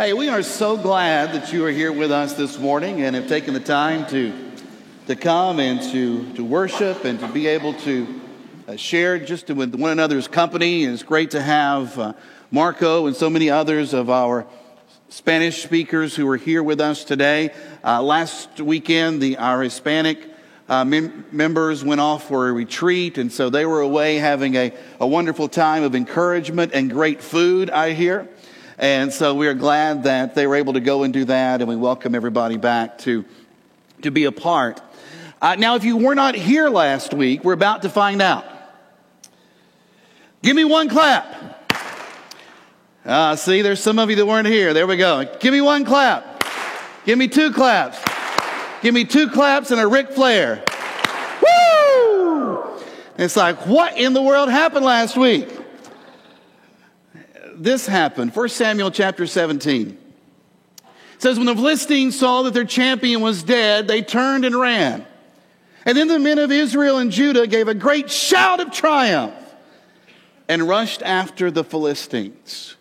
Hey, we are so glad that you are here with us this morning and have taken the time to, to come and to, to worship and to be able to uh, share just with one another's company. And it's great to have uh, Marco and so many others of our Spanish speakers who are here with us today. Uh, last weekend, the, our Hispanic uh, mem- members went off for a retreat, and so they were away having a, a wonderful time of encouragement and great food, I hear. And so we are glad that they were able to go and do that, and we welcome everybody back to, to be a part. Uh, now, if you were not here last week, we're about to find out. Give me one clap. Uh, see, there's some of you that weren't here. There we go. Give me one clap. Give me two claps. Give me two claps and a Ric Flair. Woo! It's like, what in the world happened last week? This happened. 1 Samuel chapter 17. It says, When the Philistines saw that their champion was dead, they turned and ran. And then the men of Israel and Judah gave a great shout of triumph and rushed after the Philistines.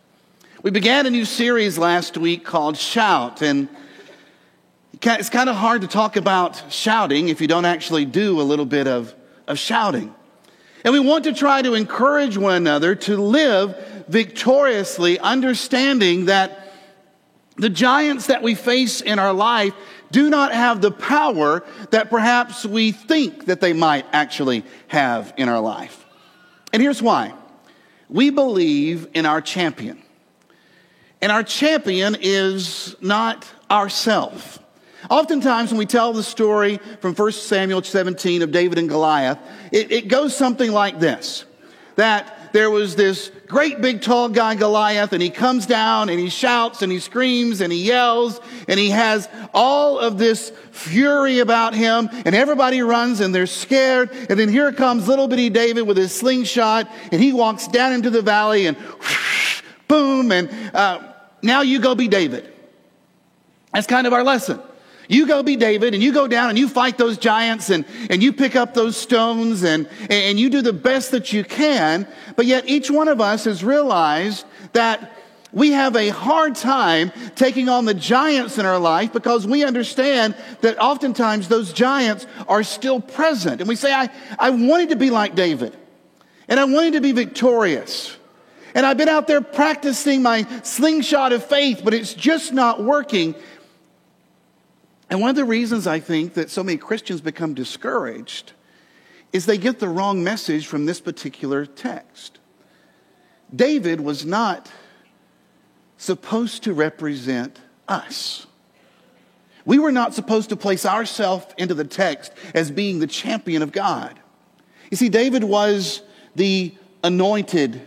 We began a new series last week called Shout, and it's kind of hard to talk about shouting if you don't actually do a little bit of, of shouting. And we want to try to encourage one another to live victoriously, understanding that the giants that we face in our life do not have the power that perhaps we think that they might actually have in our life. And here's why we believe in our champion. And our champion is not ourself. Oftentimes, when we tell the story from 1 Samuel 17 of David and Goliath, it, it goes something like this that there was this great big tall guy, Goliath, and he comes down and he shouts and he screams and he yells and he has all of this fury about him and everybody runs and they're scared. And then here comes little bitty David with his slingshot and he walks down into the valley and whoosh, boom. And uh, now you go be David. That's kind of our lesson. You go be David and you go down and you fight those giants and, and you pick up those stones and, and you do the best that you can. But yet each one of us has realized that we have a hard time taking on the giants in our life because we understand that oftentimes those giants are still present. And we say, I, I wanted to be like David and I wanted to be victorious. And I've been out there practicing my slingshot of faith, but it's just not working. And one of the reasons I think that so many Christians become discouraged is they get the wrong message from this particular text. David was not supposed to represent us. We were not supposed to place ourselves into the text as being the champion of God. You see, David was the anointed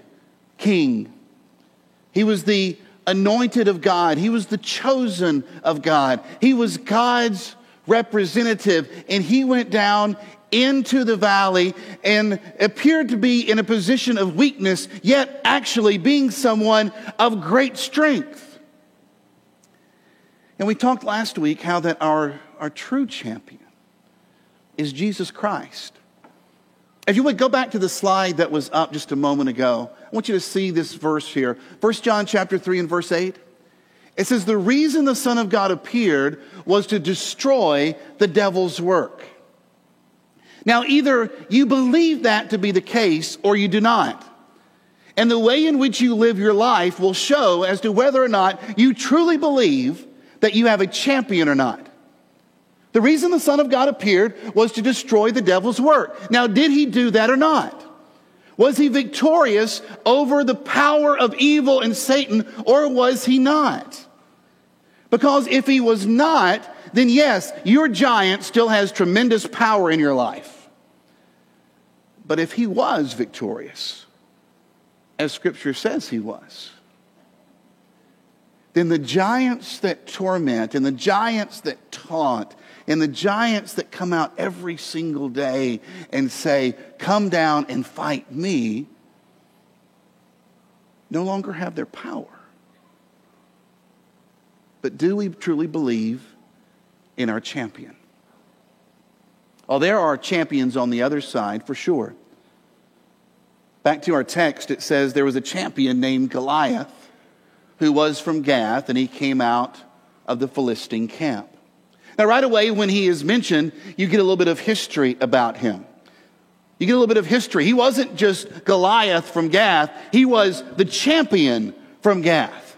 king. He was the anointed of God. He was the chosen of God. He was God's representative. And he went down into the valley and appeared to be in a position of weakness, yet actually being someone of great strength. And we talked last week how that our, our true champion is Jesus Christ. If you would go back to the slide that was up just a moment ago, I want you to see this verse here. 1 John chapter 3 and verse 8. It says, The reason the Son of God appeared was to destroy the devil's work. Now, either you believe that to be the case or you do not. And the way in which you live your life will show as to whether or not you truly believe that you have a champion or not. The reason the Son of God appeared was to destroy the devil's work. Now, did he do that or not? Was he victorious over the power of evil and Satan, or was he not? Because if he was not, then yes, your giant still has tremendous power in your life. But if he was victorious, as Scripture says he was, then the giants that torment and the giants that taunt and the giants that come out every single day and say, Come down and fight me, no longer have their power. But do we truly believe in our champion? Oh, there are champions on the other side for sure. Back to our text, it says there was a champion named Goliath who was from Gath, and he came out of the Philistine camp. Now, right away, when he is mentioned, you get a little bit of history about him. You get a little bit of history. He wasn't just Goliath from Gath, he was the champion from Gath.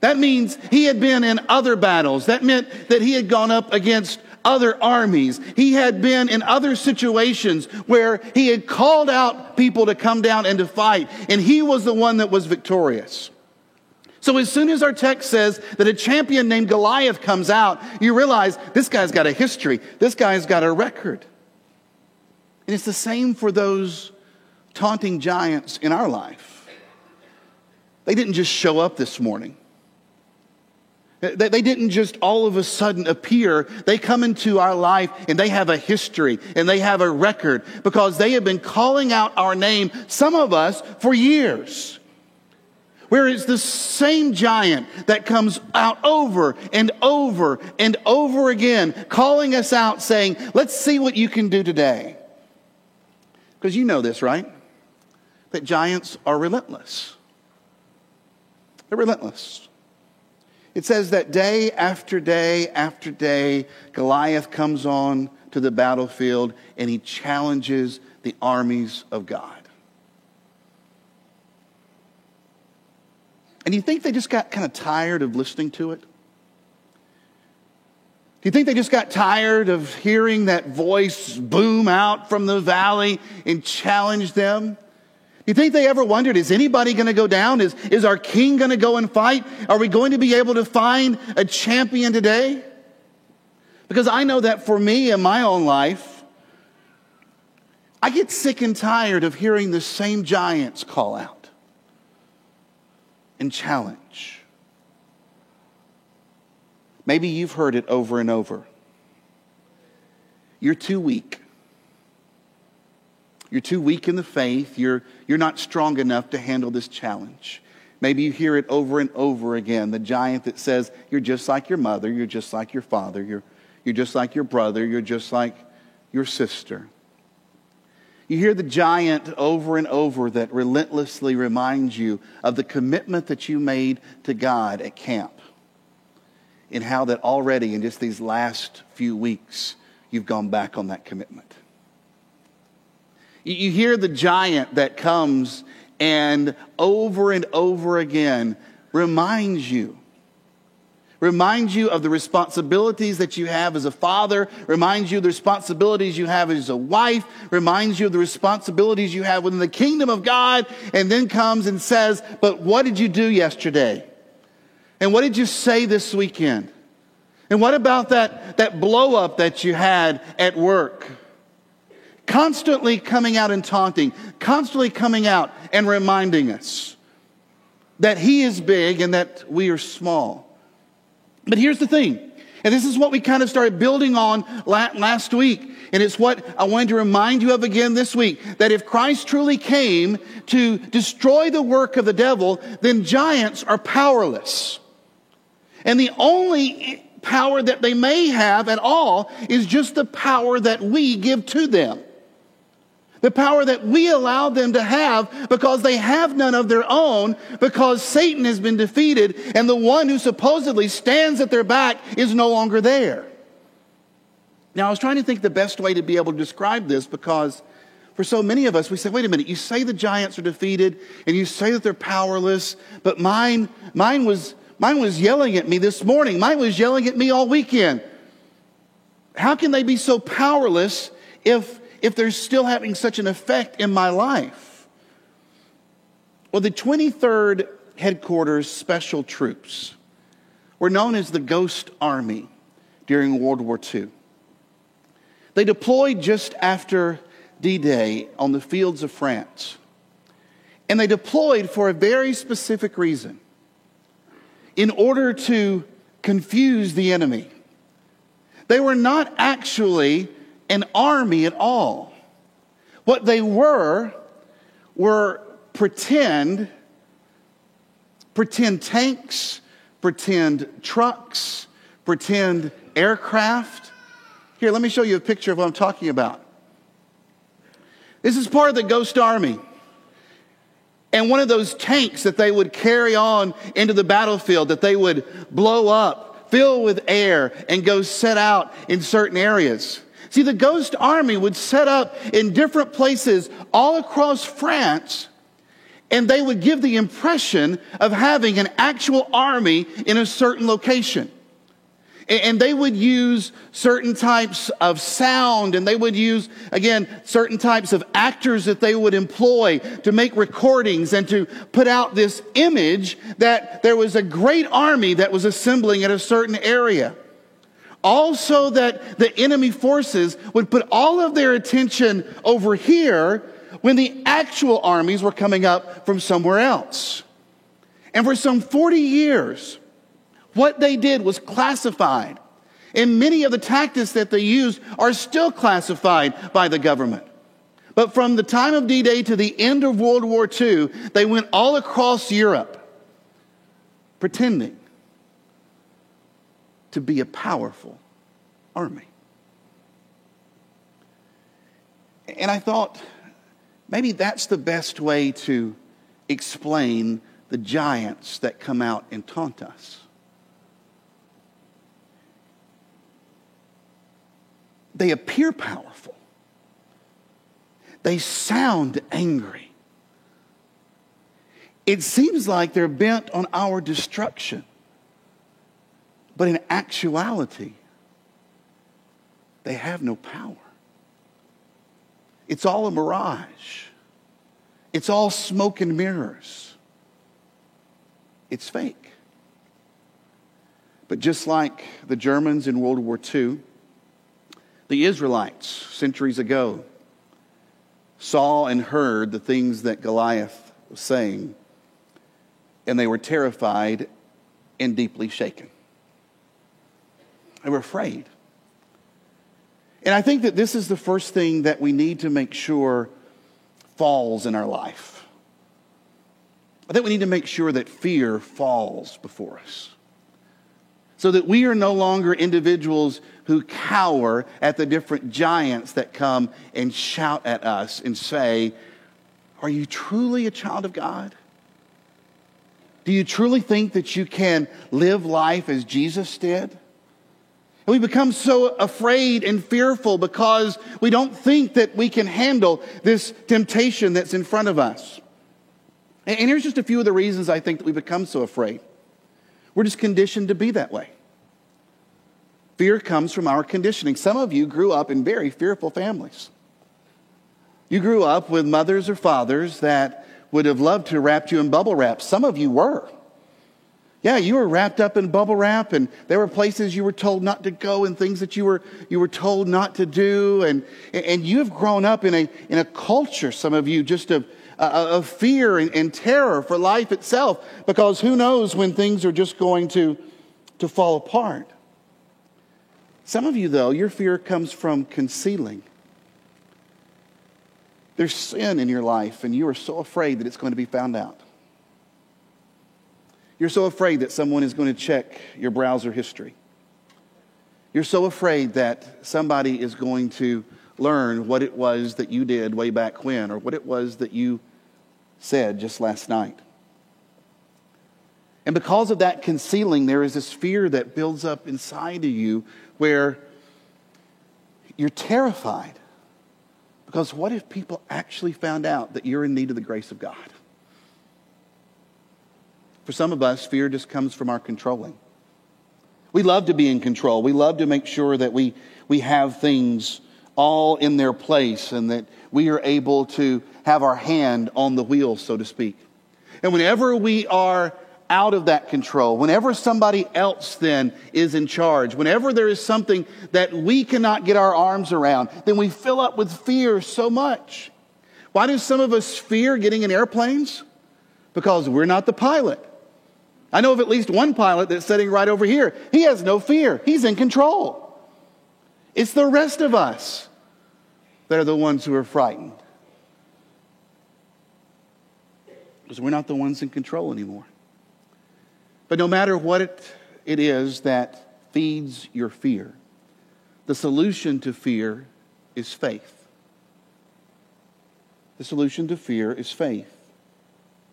That means he had been in other battles. That meant that he had gone up against other armies. He had been in other situations where he had called out people to come down and to fight, and he was the one that was victorious. So as soon as our text says that a champion named Goliath comes out, you realize this guy's got a history. This guy's got a record. And it's the same for those taunting giants in our life. They didn't just show up this morning. They didn't just all of a sudden appear. They come into our life and they have a history and they have a record because they have been calling out our name, some of us, for years. Where it's the same giant that comes out over and over and over again, calling us out, saying, Let's see what you can do today. Because you know this, right? That giants are relentless. They're relentless. It says that day after day after day, Goliath comes on to the battlefield and he challenges the armies of God. And do you think they just got kind of tired of listening to it? Do you think they just got tired of hearing that voice boom out from the valley and challenge them? Do you think they ever wondered, is anybody going to go down? Is, is our king going to go and fight? Are we going to be able to find a champion today? Because I know that for me in my own life, I get sick and tired of hearing the same giants call out and challenge. Maybe you've heard it over and over. You're too weak. You're too weak in the faith. You're, you're not strong enough to handle this challenge. Maybe you hear it over and over again the giant that says, You're just like your mother, you're just like your father, you're, you're just like your brother, you're just like your sister. You hear the giant over and over that relentlessly reminds you of the commitment that you made to God at camp, and how that already in just these last few weeks, you've gone back on that commitment. You hear the giant that comes and over and over again reminds you reminds you of the responsibilities that you have as a father, reminds you of the responsibilities you have as a wife, reminds you of the responsibilities you have within the kingdom of God, and then comes and says, But what did you do yesterday? And what did you say this weekend? And what about that, that blow up that you had at work? constantly coming out and taunting, constantly coming out and reminding us that He is big and that we are small. But here's the thing, and this is what we kind of started building on last week, and it's what I wanted to remind you of again this week that if Christ truly came to destroy the work of the devil, then giants are powerless. And the only power that they may have at all is just the power that we give to them. The power that we allow them to have because they have none of their own, because Satan has been defeated and the one who supposedly stands at their back is no longer there. Now, I was trying to think the best way to be able to describe this because for so many of us, we say, wait a minute, you say the giants are defeated and you say that they're powerless, but mine, mine was, mine was yelling at me this morning. Mine was yelling at me all weekend. How can they be so powerless if if they're still having such an effect in my life? Well, the 23rd Headquarters Special Troops were known as the Ghost Army during World War II. They deployed just after D Day on the fields of France. And they deployed for a very specific reason in order to confuse the enemy. They were not actually an army at all. What they were were pretend, pretend tanks, pretend trucks, pretend aircraft. Here, let me show you a picture of what I'm talking about. This is part of the Ghost Army. and one of those tanks that they would carry on into the battlefield that they would blow up, fill with air, and go set out in certain areas. See, the ghost army would set up in different places all across France, and they would give the impression of having an actual army in a certain location. And they would use certain types of sound, and they would use, again, certain types of actors that they would employ to make recordings and to put out this image that there was a great army that was assembling at a certain area. Also, that the enemy forces would put all of their attention over here when the actual armies were coming up from somewhere else. And for some 40 years, what they did was classified. And many of the tactics that they used are still classified by the government. But from the time of D Day to the end of World War II, they went all across Europe pretending to be a powerful army. And I thought maybe that's the best way to explain the giants that come out and taunt us. They appear powerful. They sound angry. It seems like they're bent on our destruction. But in actuality, they have no power. It's all a mirage. It's all smoke and mirrors. It's fake. But just like the Germans in World War II, the Israelites, centuries ago, saw and heard the things that Goliath was saying, and they were terrified and deeply shaken. Were afraid. And I think that this is the first thing that we need to make sure falls in our life. I think we need to make sure that fear falls before us so that we are no longer individuals who cower at the different giants that come and shout at us and say, Are you truly a child of God? Do you truly think that you can live life as Jesus did? We become so afraid and fearful because we don't think that we can handle this temptation that's in front of us. And here's just a few of the reasons I think that we become so afraid. We're just conditioned to be that way. Fear comes from our conditioning. Some of you grew up in very fearful families. You grew up with mothers or fathers that would have loved to wrap you in bubble wrap. Some of you were. Yeah, you were wrapped up in bubble wrap, and there were places you were told not to go, and things that you were you were told not to do, and and you have grown up in a in a culture. Some of you just of uh, of fear and, and terror for life itself, because who knows when things are just going to to fall apart. Some of you, though, your fear comes from concealing. There's sin in your life, and you are so afraid that it's going to be found out. You're so afraid that someone is going to check your browser history. You're so afraid that somebody is going to learn what it was that you did way back when or what it was that you said just last night. And because of that concealing, there is this fear that builds up inside of you where you're terrified. Because what if people actually found out that you're in need of the grace of God? For some of us, fear just comes from our controlling. We love to be in control. We love to make sure that we, we have things all in their place and that we are able to have our hand on the wheel, so to speak. And whenever we are out of that control, whenever somebody else then is in charge, whenever there is something that we cannot get our arms around, then we fill up with fear so much. Why do some of us fear getting in airplanes? Because we're not the pilot. I know of at least one pilot that's sitting right over here. He has no fear, he's in control. It's the rest of us that are the ones who are frightened. Because we're not the ones in control anymore. But no matter what it, it is that feeds your fear, the solution to fear is faith. The solution to fear is faith.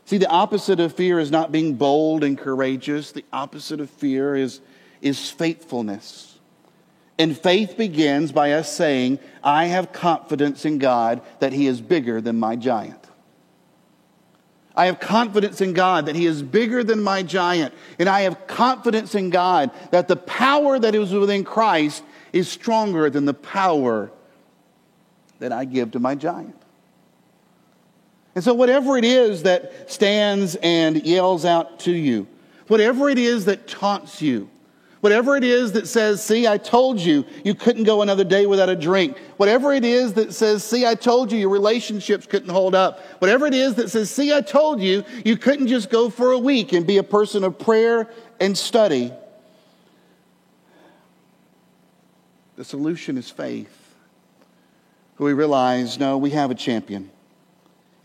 See, the opposite of fear is not being bold and courageous. The opposite of fear is, is faithfulness. And faith begins by us saying, I have confidence in God that He is bigger than my giant. I have confidence in God that He is bigger than my giant. And I have confidence in God that the power that is within Christ is stronger than the power that I give to my giant. And so, whatever it is that stands and yells out to you, whatever it is that taunts you, Whatever it is that says, see, I told you you couldn't go another day without a drink. Whatever it is that says, see, I told you your relationships couldn't hold up. Whatever it is that says, see, I told you you couldn't just go for a week and be a person of prayer and study. The solution is faith. Who We realize, no, we have a champion.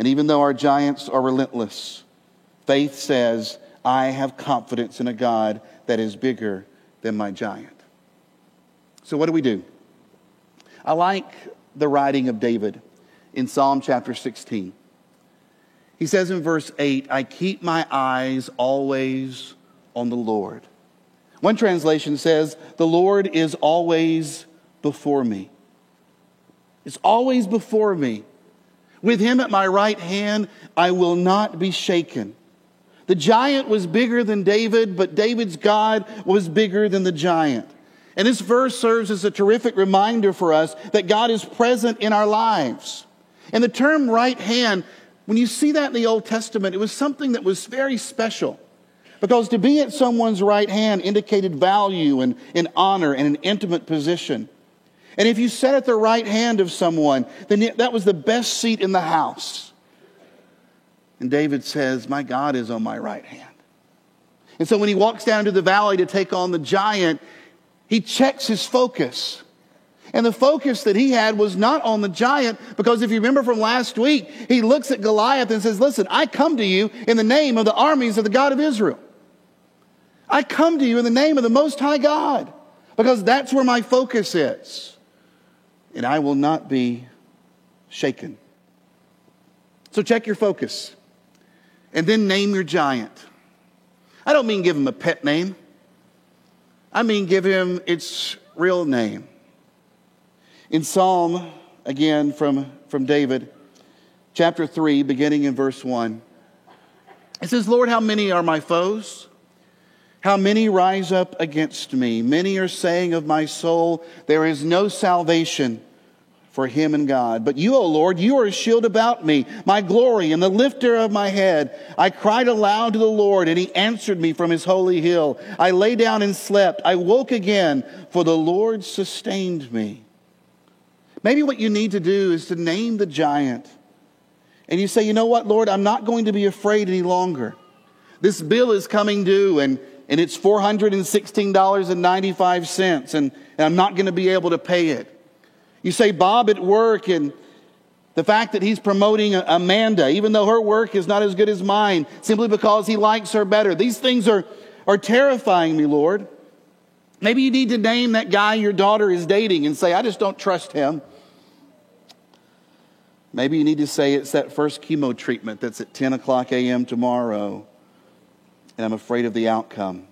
And even though our giants are relentless, faith says, I have confidence in a God that is bigger than my giant. So, what do we do? I like the writing of David in Psalm chapter 16. He says in verse 8, I keep my eyes always on the Lord. One translation says, The Lord is always before me. It's always before me. With him at my right hand, I will not be shaken. The giant was bigger than David, but David's God was bigger than the giant. And this verse serves as a terrific reminder for us that God is present in our lives. And the term right hand, when you see that in the Old Testament, it was something that was very special. Because to be at someone's right hand indicated value and, and honor and an intimate position. And if you sat at the right hand of someone, then that was the best seat in the house. And David says, My God is on my right hand. And so when he walks down to the valley to take on the giant, he checks his focus. And the focus that he had was not on the giant, because if you remember from last week, he looks at Goliath and says, Listen, I come to you in the name of the armies of the God of Israel. I come to you in the name of the Most High God, because that's where my focus is. And I will not be shaken. So check your focus and then name your giant. I don't mean give him a pet name, I mean give him its real name. In Psalm, again from, from David, chapter 3, beginning in verse 1, it says, Lord, how many are my foes? How many rise up against me? Many are saying of my soul, There is no salvation for him and God. But you, O Lord, you are a shield about me, my glory and the lifter of my head. I cried aloud to the Lord, and he answered me from his holy hill. I lay down and slept. I woke again, for the Lord sustained me. Maybe what you need to do is to name the giant. And you say, you know what, Lord, I'm not going to be afraid any longer. This bill is coming due, and, and it's $416.95, and, and I'm not going to be able to pay it. You say Bob at work and the fact that he's promoting Amanda, even though her work is not as good as mine, simply because he likes her better. These things are, are terrifying me, Lord. Maybe you need to name that guy your daughter is dating and say, I just don't trust him. Maybe you need to say it's that first chemo treatment that's at 10 o'clock a.m. tomorrow, and I'm afraid of the outcome.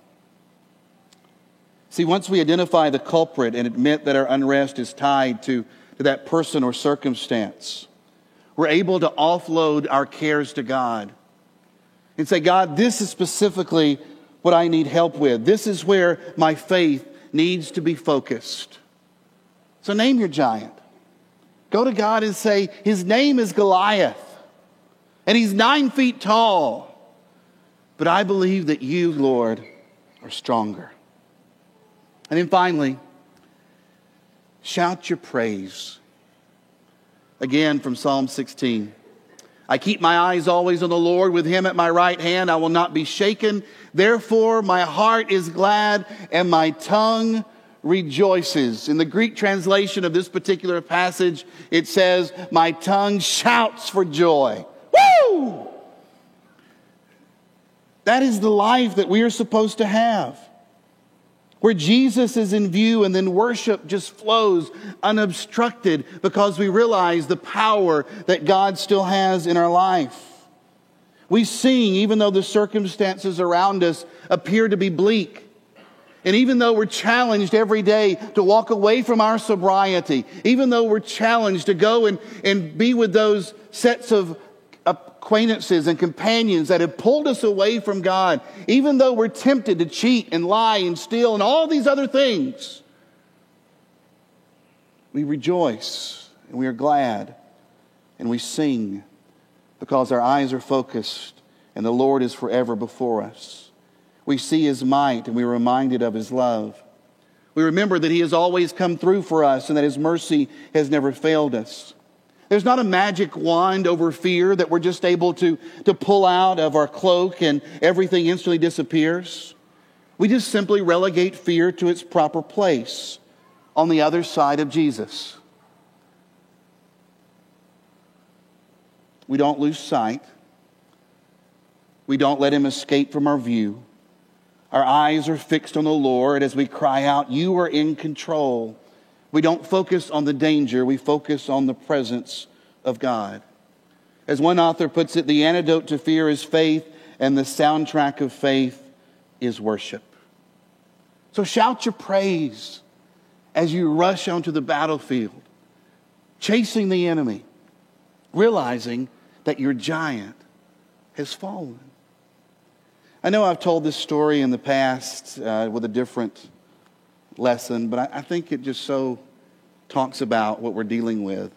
See, once we identify the culprit and admit that our unrest is tied to, to that person or circumstance, we're able to offload our cares to God and say, God, this is specifically what I need help with. This is where my faith needs to be focused. So name your giant. Go to God and say, His name is Goliath, and he's nine feet tall. But I believe that you, Lord, are stronger. And then finally, shout your praise. Again from Psalm 16. I keep my eyes always on the Lord. With him at my right hand, I will not be shaken. Therefore, my heart is glad and my tongue rejoices. In the Greek translation of this particular passage, it says, My tongue shouts for joy. Woo! That is the life that we are supposed to have where Jesus is in view and then worship just flows unobstructed because we realize the power that God still has in our life. We sing even though the circumstances around us appear to be bleak. And even though we're challenged every day to walk away from our sobriety, even though we're challenged to go and, and be with those sets of acquaintances and companions that have pulled us away from God, even though we're tempted to cheat and lie and steal and all these other things, we rejoice and we are glad and we sing because our eyes are focused and the Lord is forever before us. We see his might and we're reminded of his love. We remember that he has always come through for us and that his mercy has never failed us. There's not a magic wand over fear that we're just able to, to pull out of our cloak and everything instantly disappears. We just simply relegate fear to its proper place on the other side of Jesus. We don't lose sight. We don't let him escape from our view. Our eyes are fixed on the Lord as we cry out, You are in control. We don't focus on the danger, we focus on the presence of God. As one author puts it, the antidote to fear is faith, and the soundtrack of faith is worship. So shout your praise as you rush onto the battlefield, chasing the enemy, realizing that your giant has fallen. I know I've told this story in the past uh, with a different lesson, but I, I think it just so talks about what we're dealing with.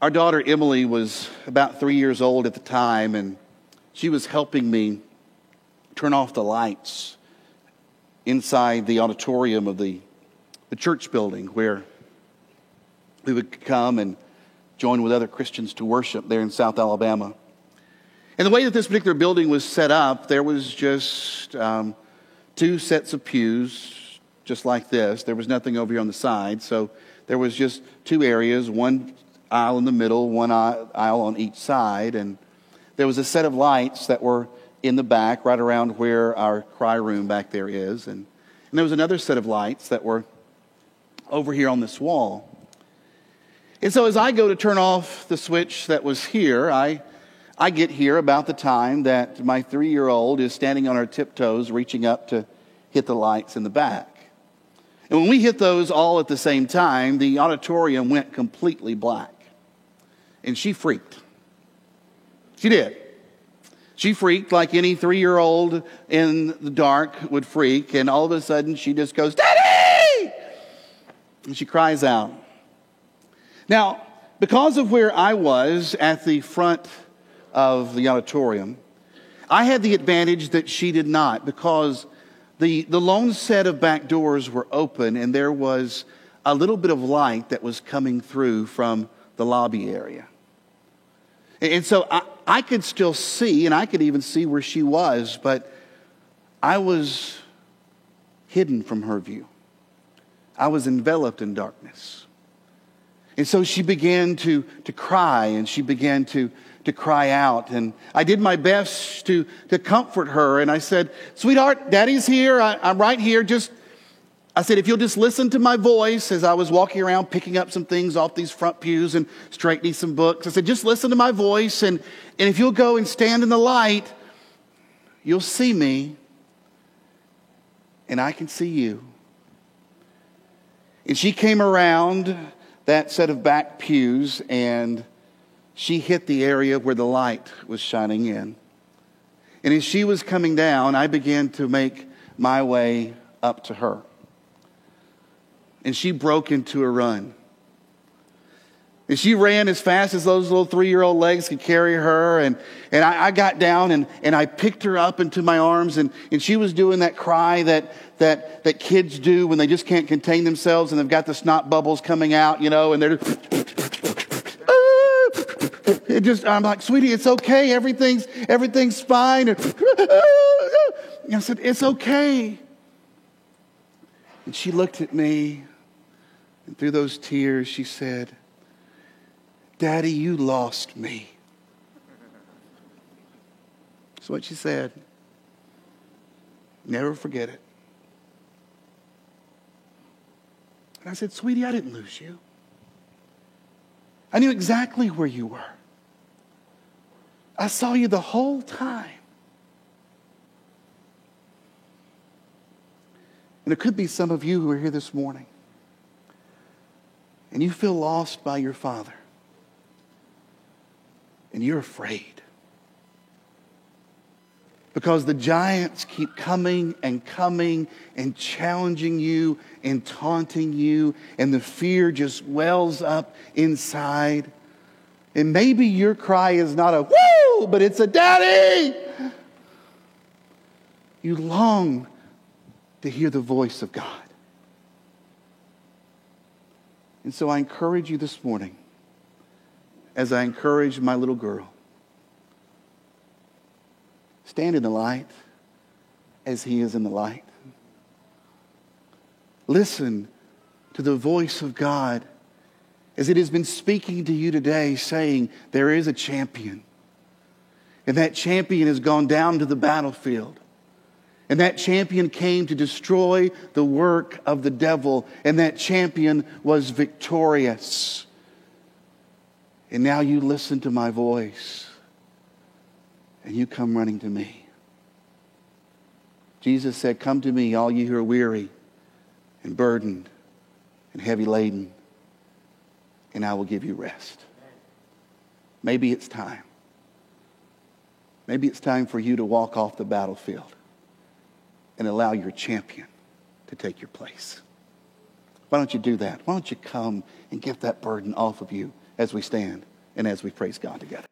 Our daughter Emily was about three years old at the time, and she was helping me turn off the lights inside the auditorium of the, the church building where we would come and join with other Christians to worship there in South Alabama. And the way that this particular building was set up, there was just um, two sets of pews, just like this. There was nothing over here on the side. So there was just two areas, one aisle in the middle, one aisle on each side. And there was a set of lights that were in the back, right around where our cry room back there is. And, and there was another set of lights that were over here on this wall. And so as I go to turn off the switch that was here, I I get here about the time that my three year old is standing on her tiptoes, reaching up to hit the lights in the back. And when we hit those all at the same time, the auditorium went completely black. And she freaked. She did. She freaked like any three year old in the dark would freak. And all of a sudden, she just goes, Daddy! And she cries out. Now, because of where I was at the front of the auditorium. I had the advantage that she did not because the, the lone set of back doors were open and there was a little bit of light that was coming through from the lobby area. And so I, I could still see, and I could even see where she was, but I was hidden from her view. I was enveloped in darkness. And so she began to, to cry and she began to, to cry out. And I did my best to, to comfort her. And I said, Sweetheart, daddy's here. I, I'm right here. Just, I said, if you'll just listen to my voice as I was walking around picking up some things off these front pews and straightening some books, I said, just listen to my voice. And, and if you'll go and stand in the light, you'll see me and I can see you. And she came around that set of back pews and she hit the area where the light was shining in. And as she was coming down, I began to make my way up to her. And she broke into a run. And she ran as fast as those little three year old legs could carry her. And, and I, I, got down and, and I picked her up into my arms. And, and she was doing that cry that, that, that kids do when they just can't contain themselves and they've got the snot bubbles coming out, you know, and they're it just, I'm like, sweetie, it's okay. Everything's, everything's fine. And I said, it's okay. And she looked at me, and through those tears, she said, Daddy, you lost me. That's what she said. Never forget it. And I said, Sweetie, I didn't lose you. I knew exactly where you were. I saw you the whole time. And it could be some of you who are here this morning and you feel lost by your father and you're afraid because the giants keep coming and coming and challenging you and taunting you, and the fear just wells up inside. And maybe your cry is not a woo, but it's a daddy. You long to hear the voice of God. And so I encourage you this morning, as I encourage my little girl, stand in the light as he is in the light. Listen to the voice of God as it has been speaking to you today, saying, There is a champion. And that champion has gone down to the battlefield. And that champion came to destroy the work of the devil. And that champion was victorious. And now you listen to my voice and you come running to me. Jesus said, Come to me, all you who are weary and burdened and heavy laden, and I will give you rest. Maybe it's time. Maybe it's time for you to walk off the battlefield and allow your champion to take your place. Why don't you do that? Why don't you come and get that burden off of you as we stand and as we praise God together?